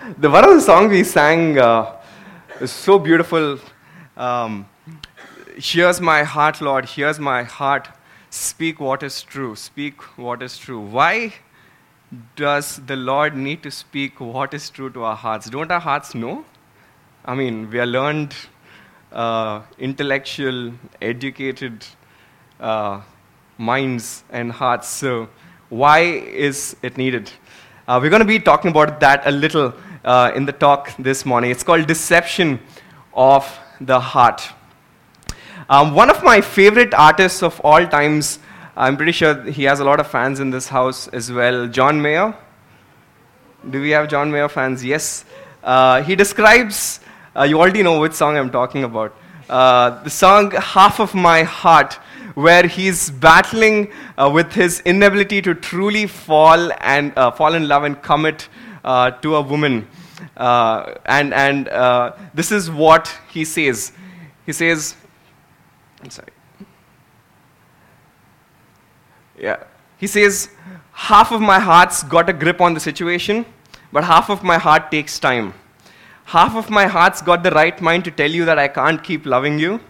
The one of the songs we sang uh, is so beautiful. Um, here's my heart, Lord. Here's my heart. Speak what is true. Speak what is true. Why does the Lord need to speak what is true to our hearts? Don't our hearts know? I mean, we are learned, uh, intellectual, educated uh, minds and hearts. So, why is it needed? Uh, we're going to be talking about that a little uh, in the talk this morning. It's called Deception of the Heart. Um, one of my favorite artists of all times, I'm pretty sure he has a lot of fans in this house as well, John Mayer. Do we have John Mayer fans? Yes. Uh, he describes, uh, you already know which song I'm talking about, uh, the song Half of My Heart, where he's battling uh, with his inability to truly fall and uh, fall in love and commit uh, to a woman. Uh, and and uh, this is what he says. He says, I'm sorry. Yeah. He says, half of my heart's got a grip on the situation, but half of my heart takes time. Half of my heart's got the right mind to tell you that I can't keep loving you.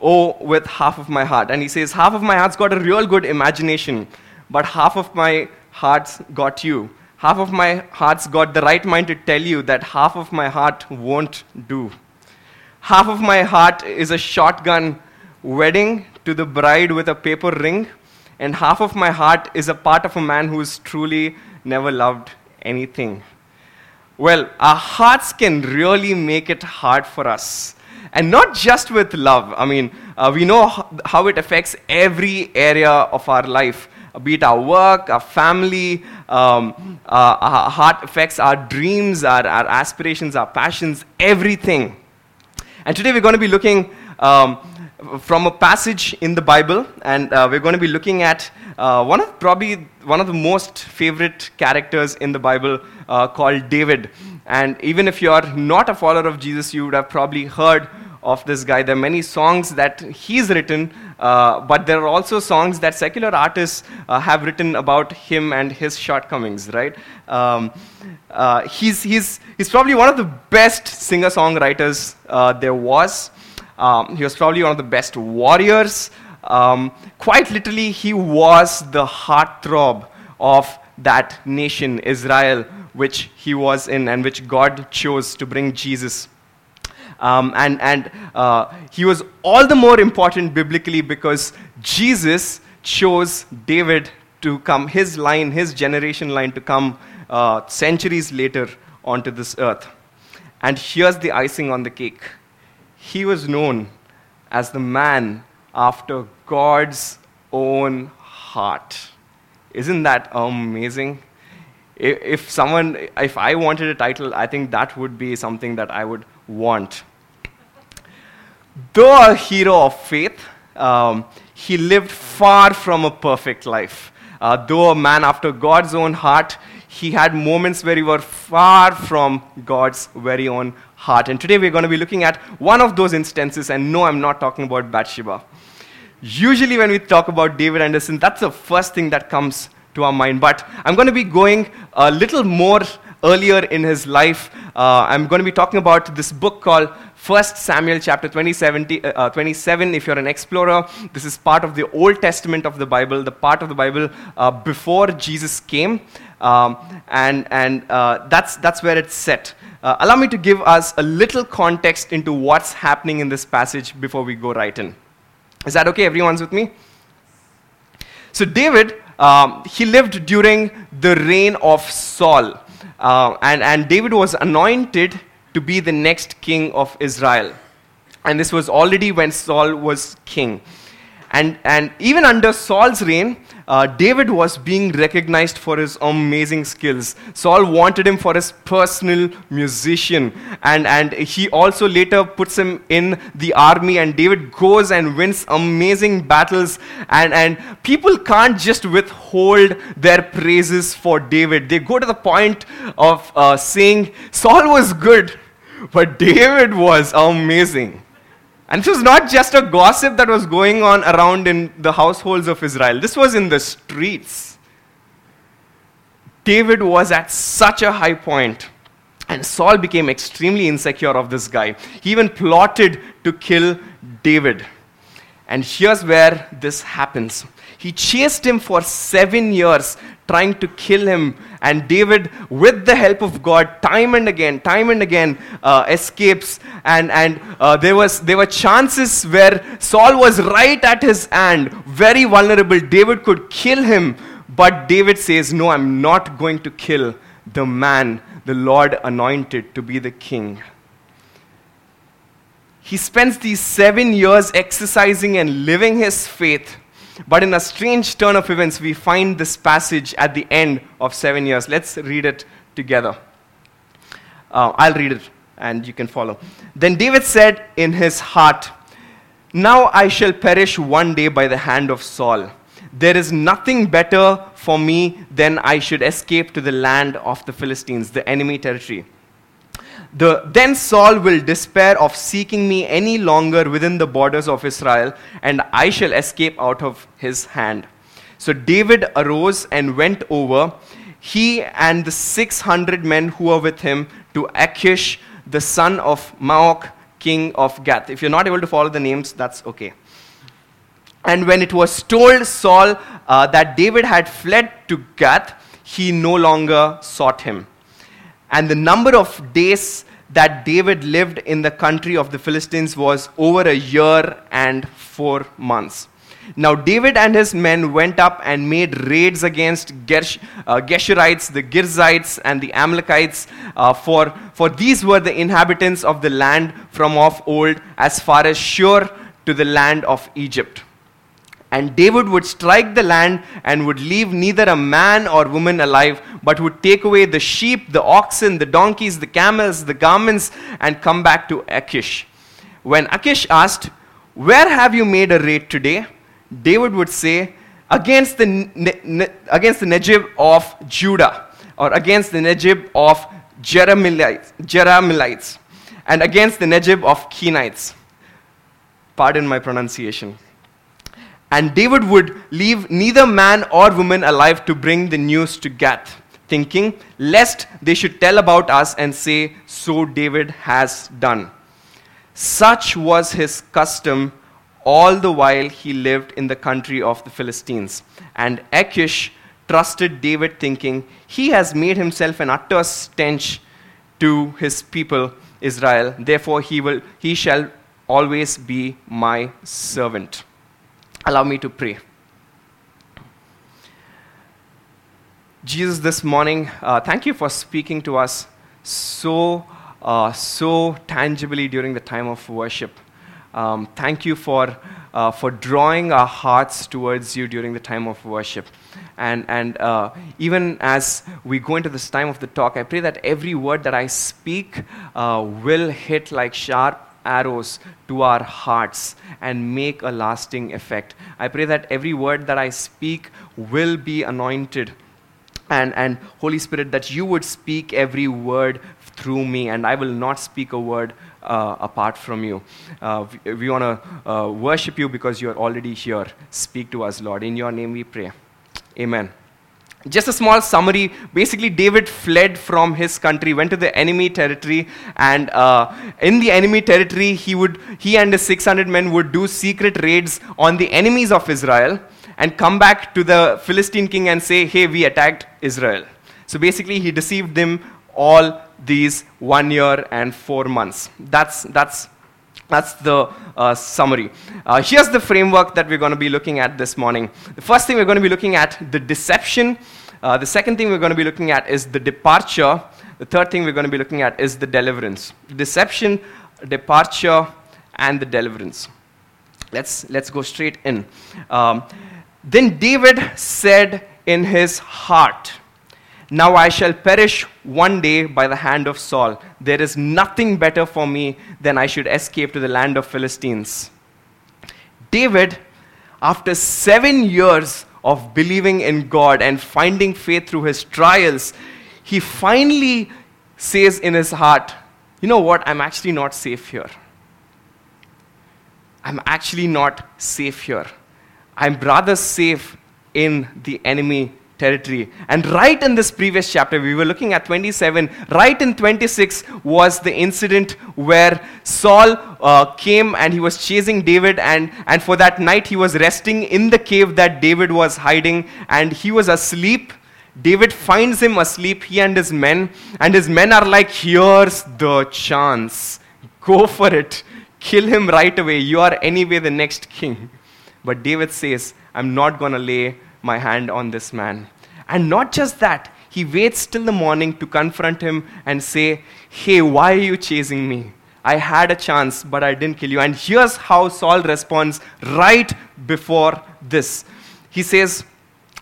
Oh, with half of my heart. And he says, half of my heart's got a real good imagination, but half of my heart's got you. Half of my heart's got the right mind to tell you that half of my heart won't do. Half of my heart is a shotgun wedding to the bride with a paper ring, and half of my heart is a part of a man who's truly never loved anything. Well, our hearts can really make it hard for us. And not just with love. I mean, uh, we know how it affects every area of our life be it our work, our family, um, uh, our heart affects our dreams, our, our aspirations, our passions, everything. And today we're going to be looking um, from a passage in the Bible, and uh, we're going to be looking at uh, one of probably one of the most favorite characters in the Bible uh, called David. And even if you are not a follower of Jesus, you would have probably heard of this guy. There are many songs that he's written, uh, but there are also songs that secular artists uh, have written about him and his shortcomings, right? Um, uh, he's, he's, he's probably one of the best singer songwriters uh, there was. Um, he was probably one of the best warriors. Um, quite literally, he was the heartthrob of that nation, Israel, which he was in and which God chose to bring Jesus um, and and uh, he was all the more important biblically because Jesus chose David to come, his line, his generation line to come uh, centuries later onto this earth. And here's the icing on the cake he was known as the man after God's own heart. Isn't that amazing? If someone, if I wanted a title, I think that would be something that I would want. Though a hero of faith, um, he lived far from a perfect life. Uh, though a man after God's own heart, he had moments where he was far from God's very own heart. And today we're going to be looking at one of those instances. And no, I'm not talking about Bathsheba. Usually, when we talk about David Anderson, that's the first thing that comes to our mind. But I'm going to be going a little more earlier in his life. Uh, I'm going to be talking about this book called 1 Samuel chapter 27, uh, uh, 27, if you're an explorer, this is part of the Old Testament of the Bible, the part of the Bible uh, before Jesus came. Um, and and uh, that's, that's where it's set. Uh, allow me to give us a little context into what's happening in this passage before we go right in. Is that okay? Everyone's with me? So, David, um, he lived during the reign of Saul. Uh, and, and David was anointed to be the next king of Israel. And this was already when Saul was king. And, and even under Saul's reign, uh, David was being recognized for his amazing skills. Saul wanted him for his personal musician. And, and he also later puts him in the army. And David goes and wins amazing battles. And, and people can't just withhold their praises for David. They go to the point of uh, saying, Saul was good, but David was amazing. And this was not just a gossip that was going on around in the households of Israel, this was in the streets. David was at such a high. And Saul became extremely insecure of this guy. He even plotted to kill David. And here's where this happens. He chased him for seven years, trying to kill him. And David, with the help of God, time and again, time and again, uh, escapes. And, and uh, there, was, there were chances where Saul was right at his hand, very vulnerable. David could kill him. But David says, No, I'm not going to kill the man the Lord anointed to be the king. He spends these seven years exercising and living his faith. But in a strange turn of events, we find this passage at the end of seven years. Let's read it together. Uh, I'll read it and you can follow. Then David said in his heart, Now I shall perish one day by the hand of Saul. There is nothing better for me than I should escape to the land of the Philistines, the enemy territory. The, then Saul will despair of seeking me any longer within the borders of Israel, and I shall escape out of his hand. So David arose and went over, he and the 600 men who were with him, to Achish, the son of Maoch, king of Gath. If you're not able to follow the names, that's okay. And when it was told Saul uh, that David had fled to Gath, he no longer sought him. And the number of days that David lived in the country of the Philistines was over a year and four months. Now, David and his men went up and made raids against Gersh, uh, Geshurites, the Girzites, and the Amalekites, uh, for, for these were the inhabitants of the land from of old, as far as Shur to the land of Egypt. And David would strike the land and would leave neither a man or woman alive, but would take away the sheep, the oxen, the donkeys, the camels, the garments, and come back to Achish. When Achish asked, Where have you made a raid today? David would say, Against the, ne- against the Negeb of Judah, or against the Negeb of Jerahmeelites and against the Negeb of Kenites. Pardon my pronunciation. And David would leave neither man or woman alive to bring the news to Gath, thinking, lest they should tell about us and say, So David has done. Such was his custom all the while he lived in the country of the Philistines. And Achish trusted David, thinking, He has made himself an utter stench to his people Israel. Therefore, he, will, he shall always be my servant. Allow me to pray. Jesus, this morning, uh, thank you for speaking to us so, uh, so tangibly during the time of worship. Um, thank you for, uh, for drawing our hearts towards you during the time of worship. And, and uh, even as we go into this time of the talk, I pray that every word that I speak uh, will hit like sharp arrows to our hearts and make a lasting effect. I pray that every word that I speak will be anointed. And, and Holy Spirit, that you would speak every word through me, and I will not speak a word uh, apart from you. Uh, we, we want to uh, worship you because you are already here. Speak to us, Lord. In your name we pray. Amen. Just a small summary. Basically, David fled from his country, went to the enemy territory, and uh, in the enemy territory, he would he and his 600 men would do secret raids on the enemies of Israel, and come back to the Philistine king and say, "Hey, we attacked Israel." So basically, he deceived them all these one year and four months. That's that's that's the uh, summary. Uh, here's the framework that we're going to be looking at this morning. The first thing we're going to be looking at the deception. Uh, the second thing we're going to be looking at is the departure. The third thing we're going to be looking at is the deliverance. Deception, departure, and the deliverance. Let's let's go straight in. Um, then David said in his heart. Now I shall perish one day by the hand of Saul. There is nothing better for me than I should escape to the land of Philistines. David, after seven years of believing in God and finding faith through his trials, he finally says in his heart, You know what? I'm actually not safe here. I'm actually not safe here. I'm rather safe in the enemy territory. And right in this previous chapter, we were looking at 27, right in 26 was the incident where Saul uh, came and he was chasing David, and, and for that night he was resting in the cave that David was hiding, and he was asleep. David finds him asleep, he and his men, and his men are like, Here's the chance. Go for it. Kill him right away. You are anyway the next king. But David says, I'm not going to lay my hand on this man. And not just that, he waits till the morning to confront him and say, Hey, why are you chasing me? I had a chance, but I didn't kill you. And here's how Saul responds right before this. He says,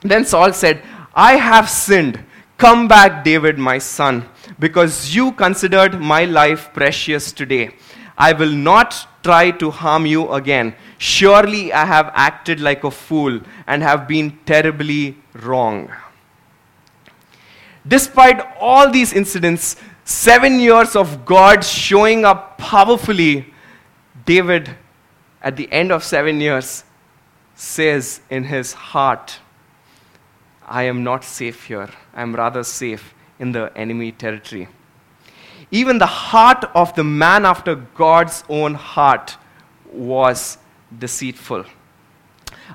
Then Saul said, I have sinned. Come back, David, my son, because you considered my life precious today. I will not try to harm you again. Surely I have acted like a fool and have been terribly wrong. Despite all these incidents, seven years of God showing up powerfully, David, at the end of seven years, says in his heart, I am not safe here. I am rather safe in the enemy territory. Even the heart of the man after God's own heart was deceitful.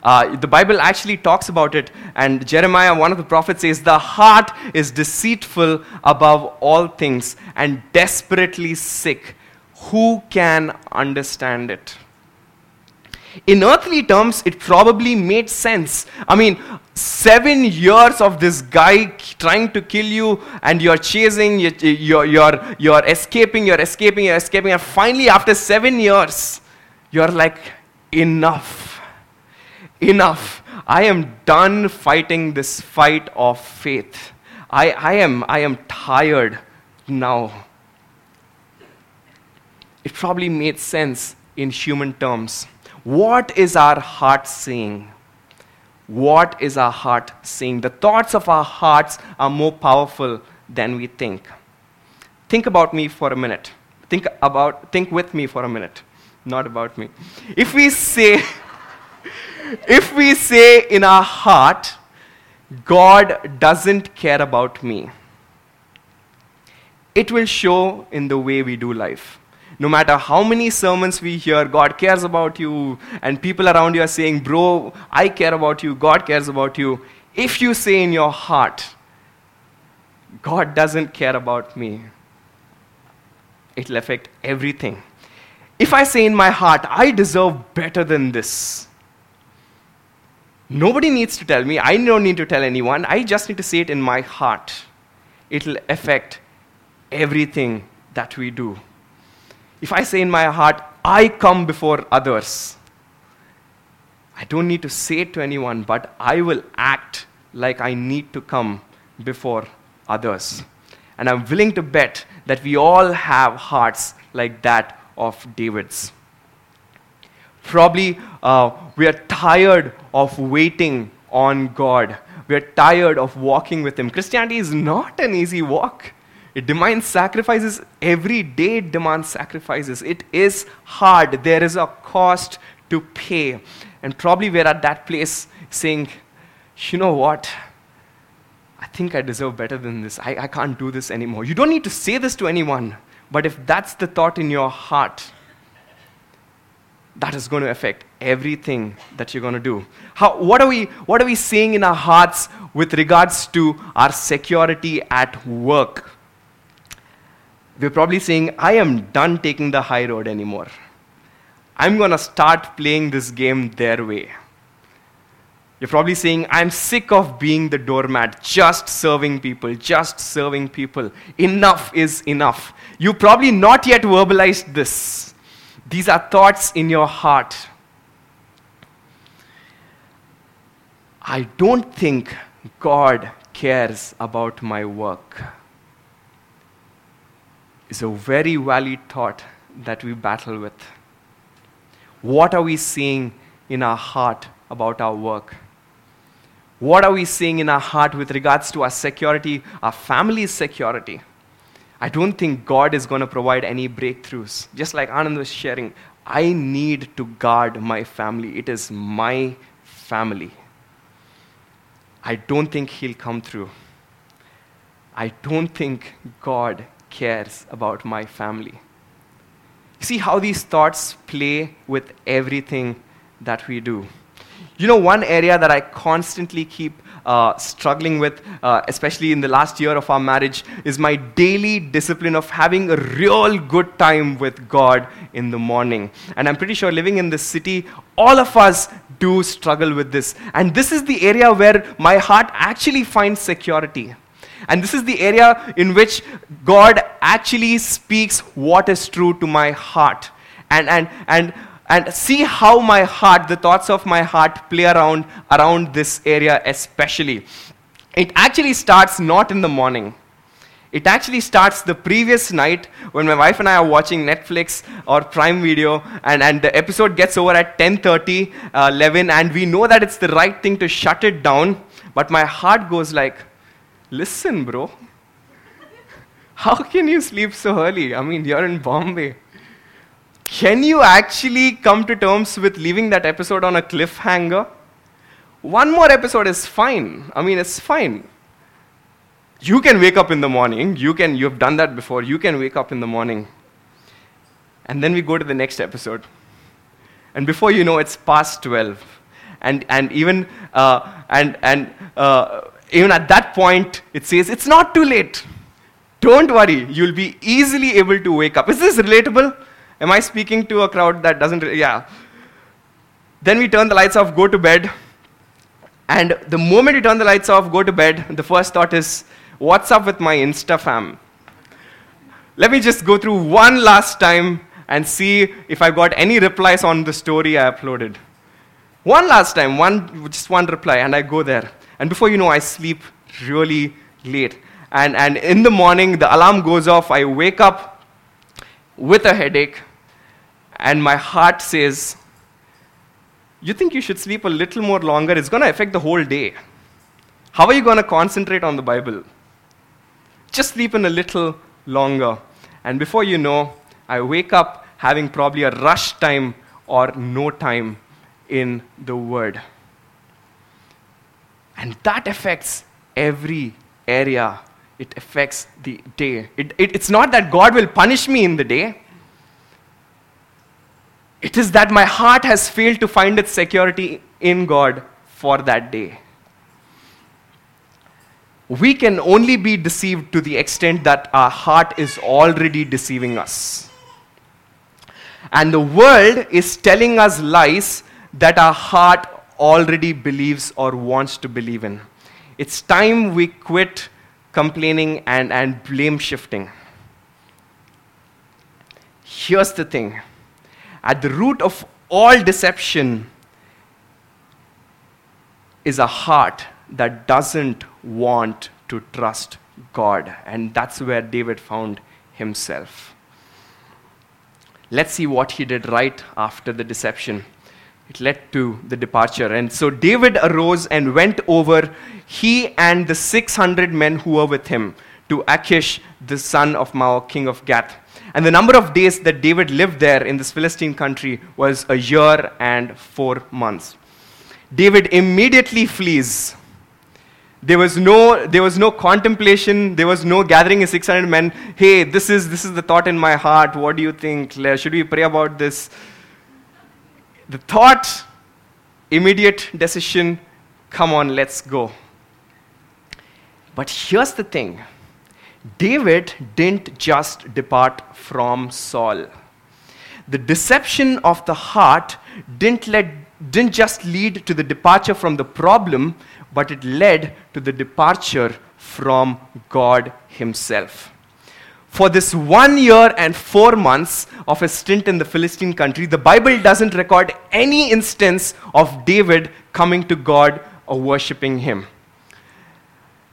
Uh, the Bible actually talks about it, and Jeremiah, one of the prophets, says, The heart is deceitful above all things and desperately sick. Who can understand it? In earthly terms, it probably made sense. I mean, seven years of this guy trying to kill you, and you're chasing, you're, you're, you're, you're escaping, you're escaping, you're escaping, and finally, after seven years, you're like, enough. Enough. I am done fighting this fight of faith. I, I, am, I am tired now. It probably made sense in human terms. What is our heart saying? What is our heart saying? The thoughts of our hearts are more powerful than we think. Think about me for a minute. Think about think with me for a minute. Not about me. If we say if we say in our heart God doesn't care about me, it will show in the way we do life. No matter how many sermons we hear, God cares about you, and people around you are saying, Bro, I care about you, God cares about you. If you say in your heart, God doesn't care about me, it'll affect everything. If I say in my heart, I deserve better than this, nobody needs to tell me. I don't need to tell anyone. I just need to say it in my heart. It'll affect everything that we do. If I say in my heart, I come before others, I don't need to say it to anyone, but I will act like I need to come before others. And I'm willing to bet that we all have hearts like that of David's. Probably uh, we are tired of waiting on God. We are tired of walking with Him. Christianity is not an easy walk. It demands sacrifices. Every day it demands sacrifices. It is hard. There is a cost to pay. And probably we're at that place saying, you know what? I think I deserve better than this. I, I can't do this anymore. You don't need to say this to anyone. But if that's the thought in your heart, that is going to affect everything that you're going to do. How, what, are we, what are we saying in our hearts with regards to our security at work? we're probably saying, I am done taking the high road anymore. I'm going to start playing this game their way. You're probably saying, I'm sick of being the doormat, just serving people, just serving people. Enough is enough. You probably not yet verbalized this. These are thoughts in your heart. I don't think God cares about my work It's a very valid thought that we battle with. What are we seeing in our heart about our work? What are we seeing in our heart with regards to our security, our family's security? I don't think God is going to provide any breakthroughs. Just like Anand was sharing, I need to guard my family. It is my family. I don't think he'll come through. I don't think God cares about my family. See how these thoughts play with everything that we do. You know, one area that I constantly keep uh, struggling with, uh, especially in the last year of our marriage, is my daily discipline of having a real good time with God in the morning. And I'm pretty sure living in this city, all of us do struggle with this. And this is the area where my heart actually finds security. And this is the area in which God actually speaks what is true to my heart. And, and, and and see how my heart, the thoughts of my heart, play around around this area, especially. It actually starts not in the morning. It actually starts the previous night when my wife and I are watching Netflix or Prime Video, and, and the episode gets over at 10:30, uh, 11, and we know that it's the right thing to shut it down. But my heart goes like, "Listen, bro, how can you sleep so early? I mean, you're in Bombay." Can you actually come to terms with leaving that episode on a cliffhanger? One more episode is fine. I mean, it's fine. You can wake up in the morning. You can, you've done that before. You can wake up in the morning. And then we go to the next episode. And before you know, it's past 12. And, and even, uh, and, and, uh, even at that point, it says, it's not too late. Don't worry. You'll be easily able to wake up. Is this relatable? Am I speaking to a crowd that doesn't? Yeah. Then we turn the lights off, go to bed. And the moment you turn the lights off, go to bed, the first thought is, what's up with my Insta fam? Let me just go through one last time and see if I got any replies on the story I uploaded. One last time, one, just one reply, and I go there. And before you know, I sleep really late. And, and in the morning, the alarm goes off. I wake up, with a headache, and my heart says, You think you should sleep a little more longer? It's going to affect the whole day. How are you going to concentrate on the Bible? Just sleep in a little longer. And before you know, I wake up having probably a rush time or no time in the Word. And that affects every area it affects the day. It, it, it's not that God will punish me in the day. It is that my heart has failed to find its security in God for that day. We can only be deceived to the extent that our heart is already deceiving us. And the world is telling us lies that our heart already believes or wants to believe in. It's time we quit complaining, and, and blame shifting. Here's the thing at the root of all deception is a heart that doesn't want to trust God. And that's where David found himself. Let's see what he did right after the deception it led to the departure. And so David arose and went over, he and the 600 men who were with him, to Achish, the son of Maoch, king of Gath. And the number of days that David lived there in this Philistine country was a year and four months. David immediately flees. There was no, there was no contemplation. There was no gathering of 600 men. Hey, this is, this is the thought in my heart. What do you think? Should we pray about this? The thought, immediate decision, come on, let's go. But here's the thing David didn't just depart from Saul. The deception of the heart didn't, let, didn't just lead to the departure from the problem, but it led to the departure from God Himself. For this one year and four months of his stint in the Philistine country, the Bible doesn't record any instance of David coming to God or worshiping him.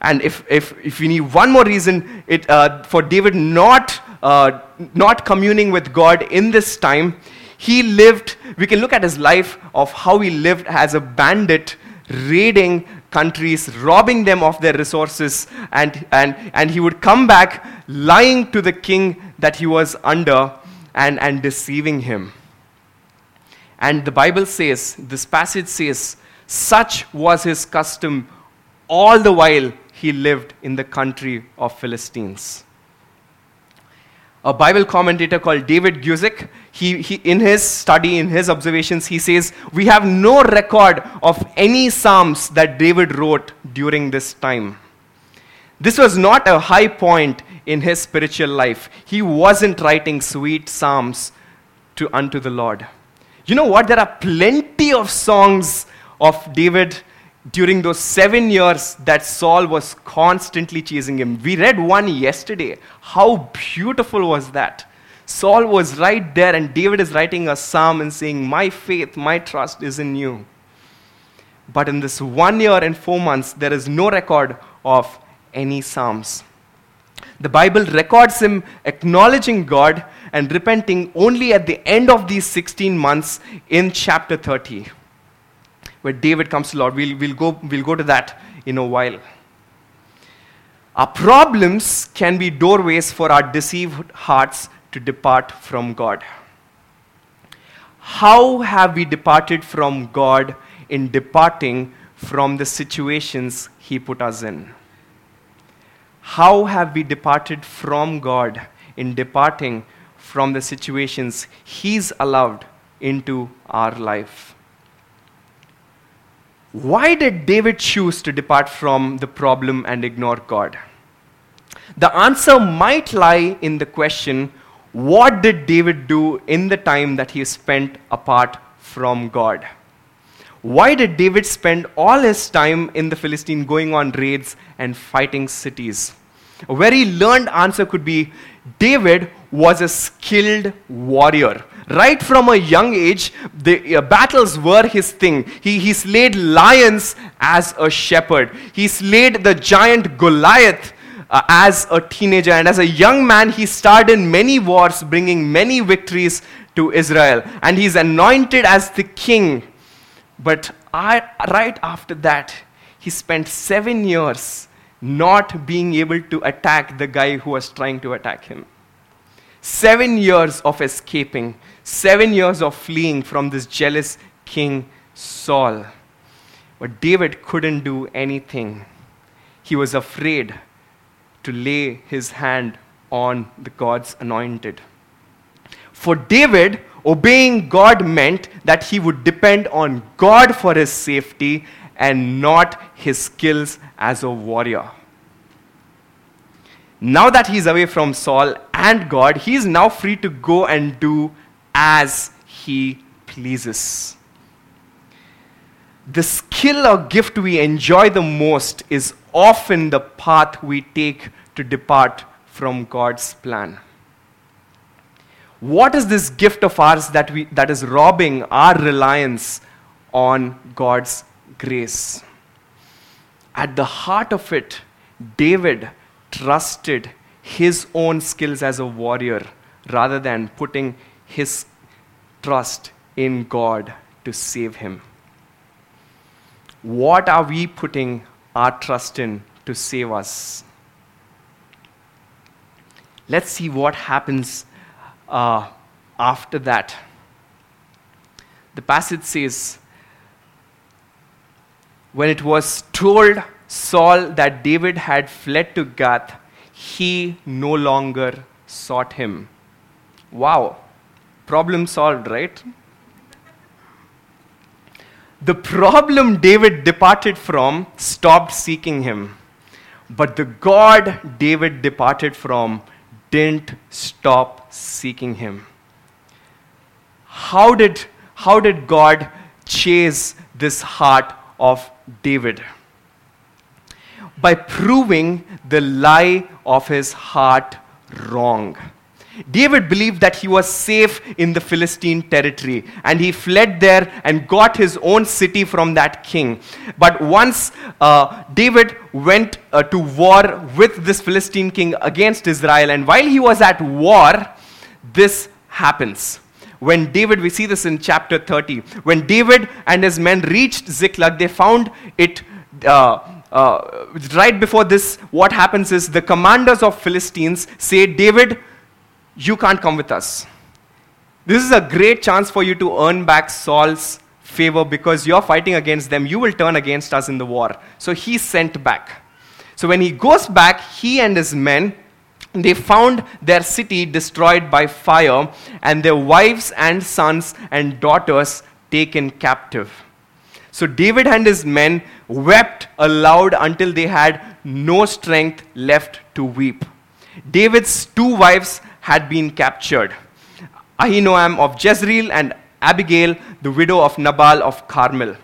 And if, if, if you need one more reason it, uh, for David not, uh, not communing with God in this time, he lived, we can look at his life of how he lived as a bandit, raiding countries, robbing them of their resources, and, and, and he would come back lying to the king that he was under and, and deceiving him. And the Bible says, this passage says, such was his custom all the while he lived in the country of Philistines. A Bible commentator called David Guzik, he, he, in his study, in his observations, he says, We have no record of any Psalms that David wrote during this time. This was not a high point in his spiritual life. He wasn't writing sweet Psalms to, unto the Lord. You know what? There are plenty of songs of David during those seven years that Saul was constantly chasing him. We read one yesterday. How beautiful was that? Saul was right there, and David is writing a psalm and saying, My faith, my trust is in you. But in this one year and four months, there is no record of any psalms. The Bible records him acknowledging God and repenting only at the end of these 16 months in chapter 30 where David comes to Lord. We'll, we'll, go, we'll go to that in a while. Our problems can be doorways for our deceived hearts to depart from God. How have we departed from God in departing from the situations He put us in? How have we departed from God in departing from the situations He's allowed into our life? Why did David choose to depart from the problem and ignore God? The answer might lie in the question what did David do in the time that he spent apart from God? Why did David spend all his time in the Philistine going on raids and fighting cities? A very learned answer could be David was a skilled warrior. Right from a young age, the uh, battles were his thing. He, he slayed lions as a shepherd, he slayed the giant Goliath. Uh, as a teenager and as a young man, he starred in many wars, bringing many victories to Israel. And he's anointed as the king. But I, right after that, he spent seven years not being able to attack the guy who was trying to attack him. Seven years of escaping, seven years of fleeing from this jealous king Saul. But David couldn't do anything. He was afraid to lay his hand on the God's anointed. For David, obeying God meant that he would depend on God for his safety and not his skills as a warrior. Now that he's away from Saul and God, he is now free to go and do as he pleases. The skill or gift we enjoy the most is often the path we take to depart from God's plan. What is this gift of ours that, we, that is robbing our reliance on God's grace? At the heart of it, David trusted his own skills as a warrior rather than putting his trust in God to save him. What are we putting our trust in to save us? Let's see what happens uh, after that. The passage says, When it was told Saul that David had fled to Gath, he no longer sought him. Wow. Problem solved, right? The problem David departed from stopped seeking him. But the God David departed from didn't stop seeking him. How did, how did God chase this heart of David? By proving the lie of his heart wrong. David believed that he was safe in the Philistine territory and he fled there and got his own city from that king. But once uh, David went uh, to war with this Philistine king against Israel, and while he was at war, this happens. When David, we see this in chapter 30, when David and his men reached Ziklag, they found it. Uh, uh, right before this, what happens is the commanders of Philistines say, David, you can't come with us. This is a great chance for you to earn back Saul's favor because you're fighting against them. You will turn against us in the war. So he sent back. So when he goes back, he and his men, they found their city destroyed by fire and their wives and sons and daughters taken captive. So David and his men wept aloud until they had no strength left to weep. David's two wives had been captured Ahinoam of Jezreel and Abigail, the widow of Nabal of Carmel.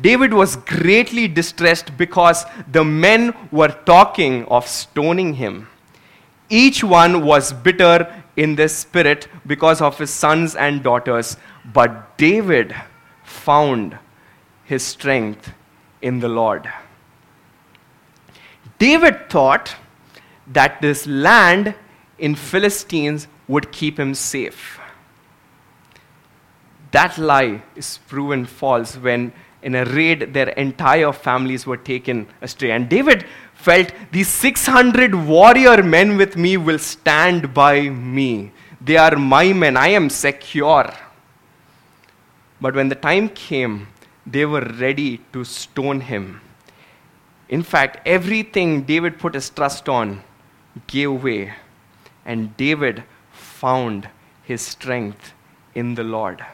David was greatly distressed because the men were talking of stoning him. Each one was bitter in their spirit because of his sons and daughters, but David found his strength in the Lord. David thought that this land in Philistines would keep him safe. That lie is proven false when in a raid their entire families were taken astray. And David felt these 600 warrior men with me will stand by me. They are my men. I am secure. But when the time came, they were ready to stone him. In fact, everything David put his trust on gave way, and David found his strength in the Lord.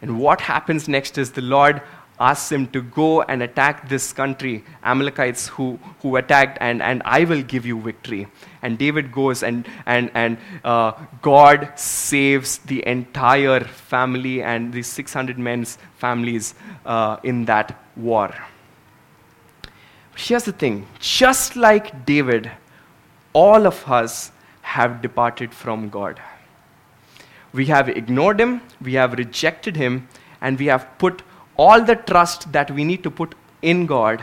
And what happens next is the Lord asks him to go and attack this country, Amalekites who, who attacked, and, and I will give you victory. And David goes, and, and, and uh, God saves the entire family and the 600 men's families uh, in that war. Here's the thing just like David, all of us have departed from God. We have ignored him, we have rejected him, and we have put all the trust that we need to put in God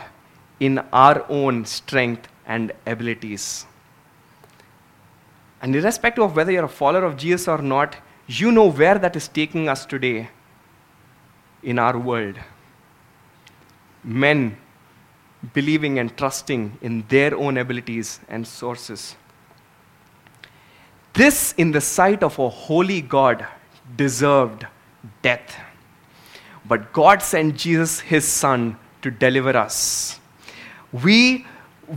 in our own strength and abilities. And irrespective of whether you're a follower of Jesus or not, you know where that is taking us today in our world. Men believing and trusting in their own abilities and sources. This, in the sight of a holy God, deserved death. But God sent Jesus, his son, to deliver us. We,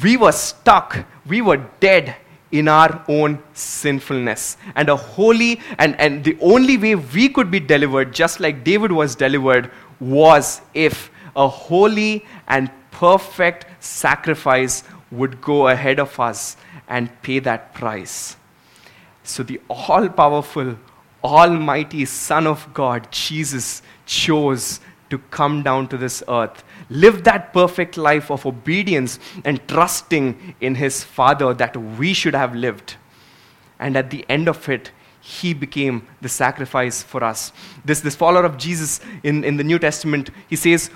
we were stuck, we were dead in our own sinfulness. And a holy, and, and the only way we could be delivered, just like David was delivered, was if a holy and perfect sacrifice would go ahead of us and pay that price. So the all powerful, almighty Son of God, Jesus, chose to come down to this earth, live that perfect life of obedience and trusting in his Father that we should have lived. And at the end of it, he became the sacrifice for us. This, this follower of Jesus in, in the New Testament, he says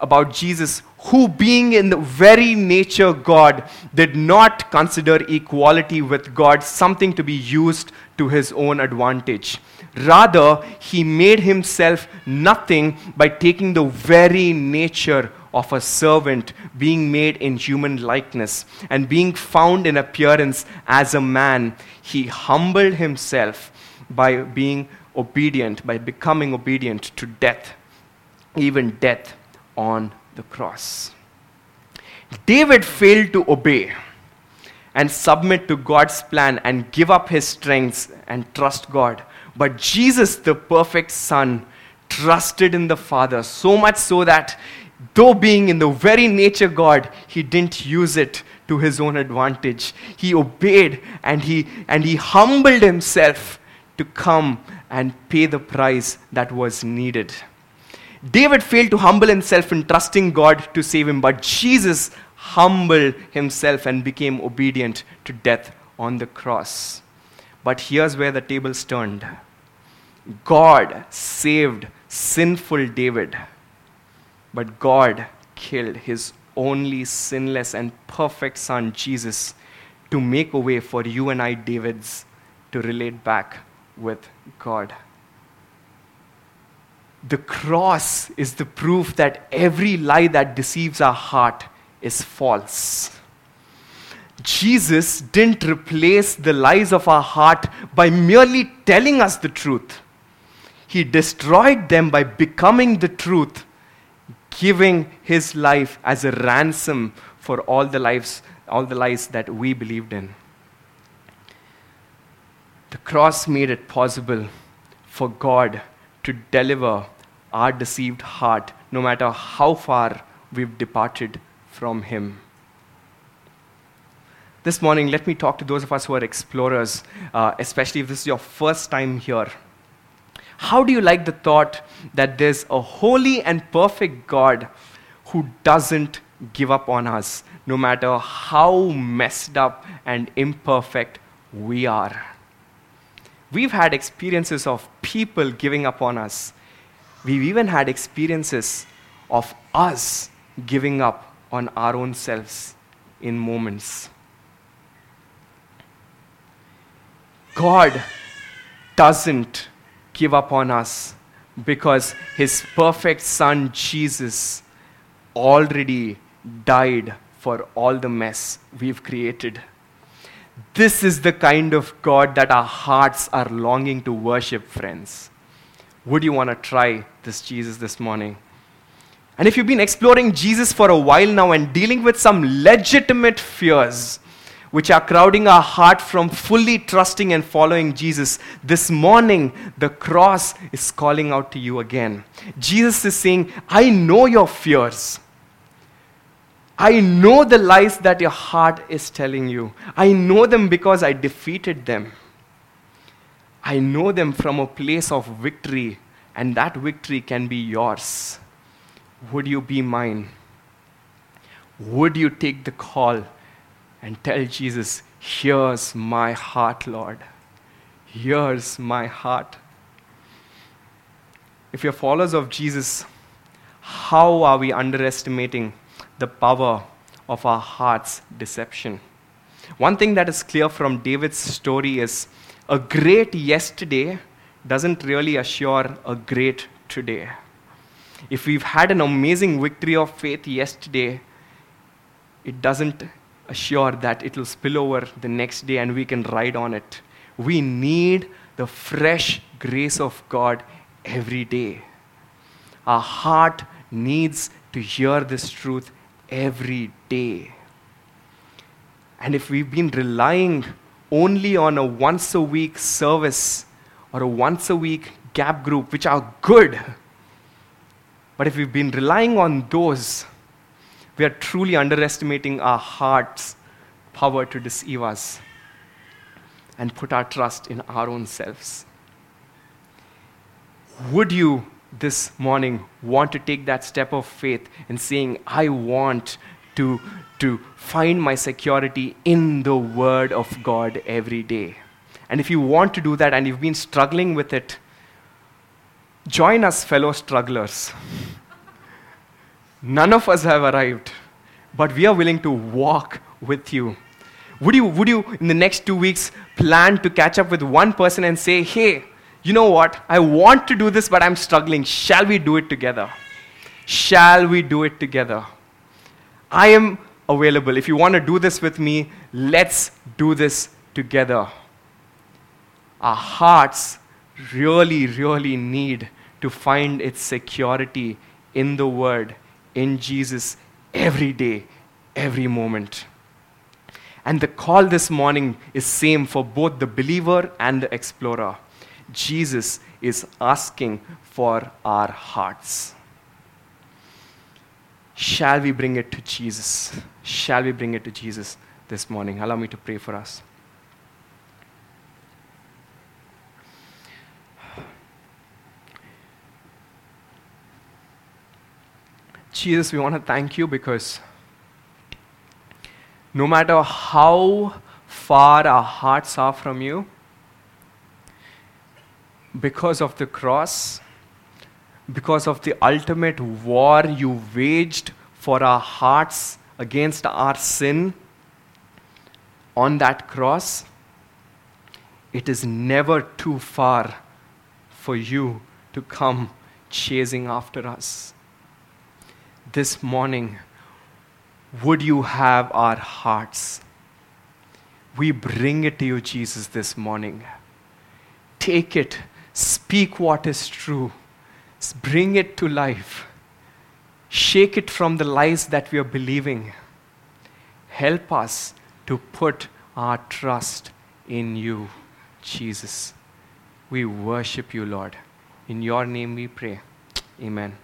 about Jesus, who being in the very nature God, did not consider equality with God something to be used to his own advantage. Rather, he made himself nothing by taking the very nature of a servant, being made in human likeness, and being found in appearance as a man. He humbled himself by being obedient, by becoming obedient to death, even death on the cross. David failed to obey and submit to God's plan and give up his strengths and trust God. But Jesus, the perfect Son, trusted in the Father so much so that, though being in the very nature God, he didn't use it to his own advantage. He obeyed and he, and he humbled himself to come and pay the price that was needed. David failed to humble himself in trusting God to save him, but Jesus humbled himself and became obedient to death on the cross. But here's where the tables turned. God saved sinful David, but God killed his only sinless and perfect son, Jesus, to make a way for you and I, Davids, to relate back with God. The cross is the proof that every lie that deceives our heart is false. Jesus didn't replace the lies of our heart by merely telling us the truth. He destroyed them by becoming the truth, giving his life as a ransom for all the lives, all the lies that we believed in. The cross made it possible for God to deliver our deceived heart, no matter how far we've departed from Him. This morning, let me talk to those of us who are explorers, uh, especially if this is your first time here. How do you like the thought that there's a holy and perfect God who doesn't give up on us, no matter how messed up and imperfect we are? We've had experiences of people giving up on us. We've even had experiences of us giving up on our own selves in moments. God doesn't give up on us because his perfect son Jesus already died for all the mess we've created. This is the kind of God that our hearts are longing to worship, friends. Would you want to try this Jesus this morning? And if you've been exploring Jesus for a while now and dealing with some legitimate fears, which are crowding our heart from fully trusting and following Jesus, this morning the cross is calling out to you again. Jesus is saying, I know your fears. I know the lies that your heart is telling you. I know them because I defeated them. I know them from a place of victory, and that victory can be yours. Would you be mine? Would you take the call and tell Jesus, Here's my heart, Lord. Here's my heart. If you're followers of Jesus, how are we underestimating the power of our heart's deception. One thing that is clear from David's story is a great yesterday doesn't really assure a great today. If we've had an amazing victory of faith yesterday, it doesn't assure that it will spill over the next day and we can ride on it. We need the fresh grace of God every day. Our heart needs to hear this truth every day. And if we've been relying only on a once a week service or a once a week gap group, which are good, but if we've been relying on those, we are truly underestimating our heart's power to deceive us and put our trust in our own selves. Would you this morning want to take that step of faith and saying, I want to, to find my security in the Word of God every day. And if you want to do that and you've been struggling with it, join us, fellow strugglers. None of us have arrived, but we are willing to walk with you. Would you, would you, in the next two weeks, plan to catch up with one person and say, hey, you know what? I want to do this, but I'm struggling. Shall we do it together? Shall we do it together? I am available. If you want to do this with me, let's do this together. Our hearts really, really need to find its security in the Word, in Jesus, every day, every moment. And the call this morning is same for both the believer and the explorer. Jesus is asking for our hearts. Shall we bring it to Jesus? Shall we bring it to Jesus this morning? Allow me to pray for us. Jesus, we want to thank you because no matter how far our hearts are from you, because of the cross, because of the ultimate war you waged for our hearts against our sin on that cross, it is never too far for you to come chasing after us. This morning, would you have our hearts? We bring it to you, Jesus, this morning. Take it Speak what is true. Bring it to life. Shake it from the lies that we are believing. Help us to put our trust in you, Jesus. We worship you, Lord. In your name we pray. Amen.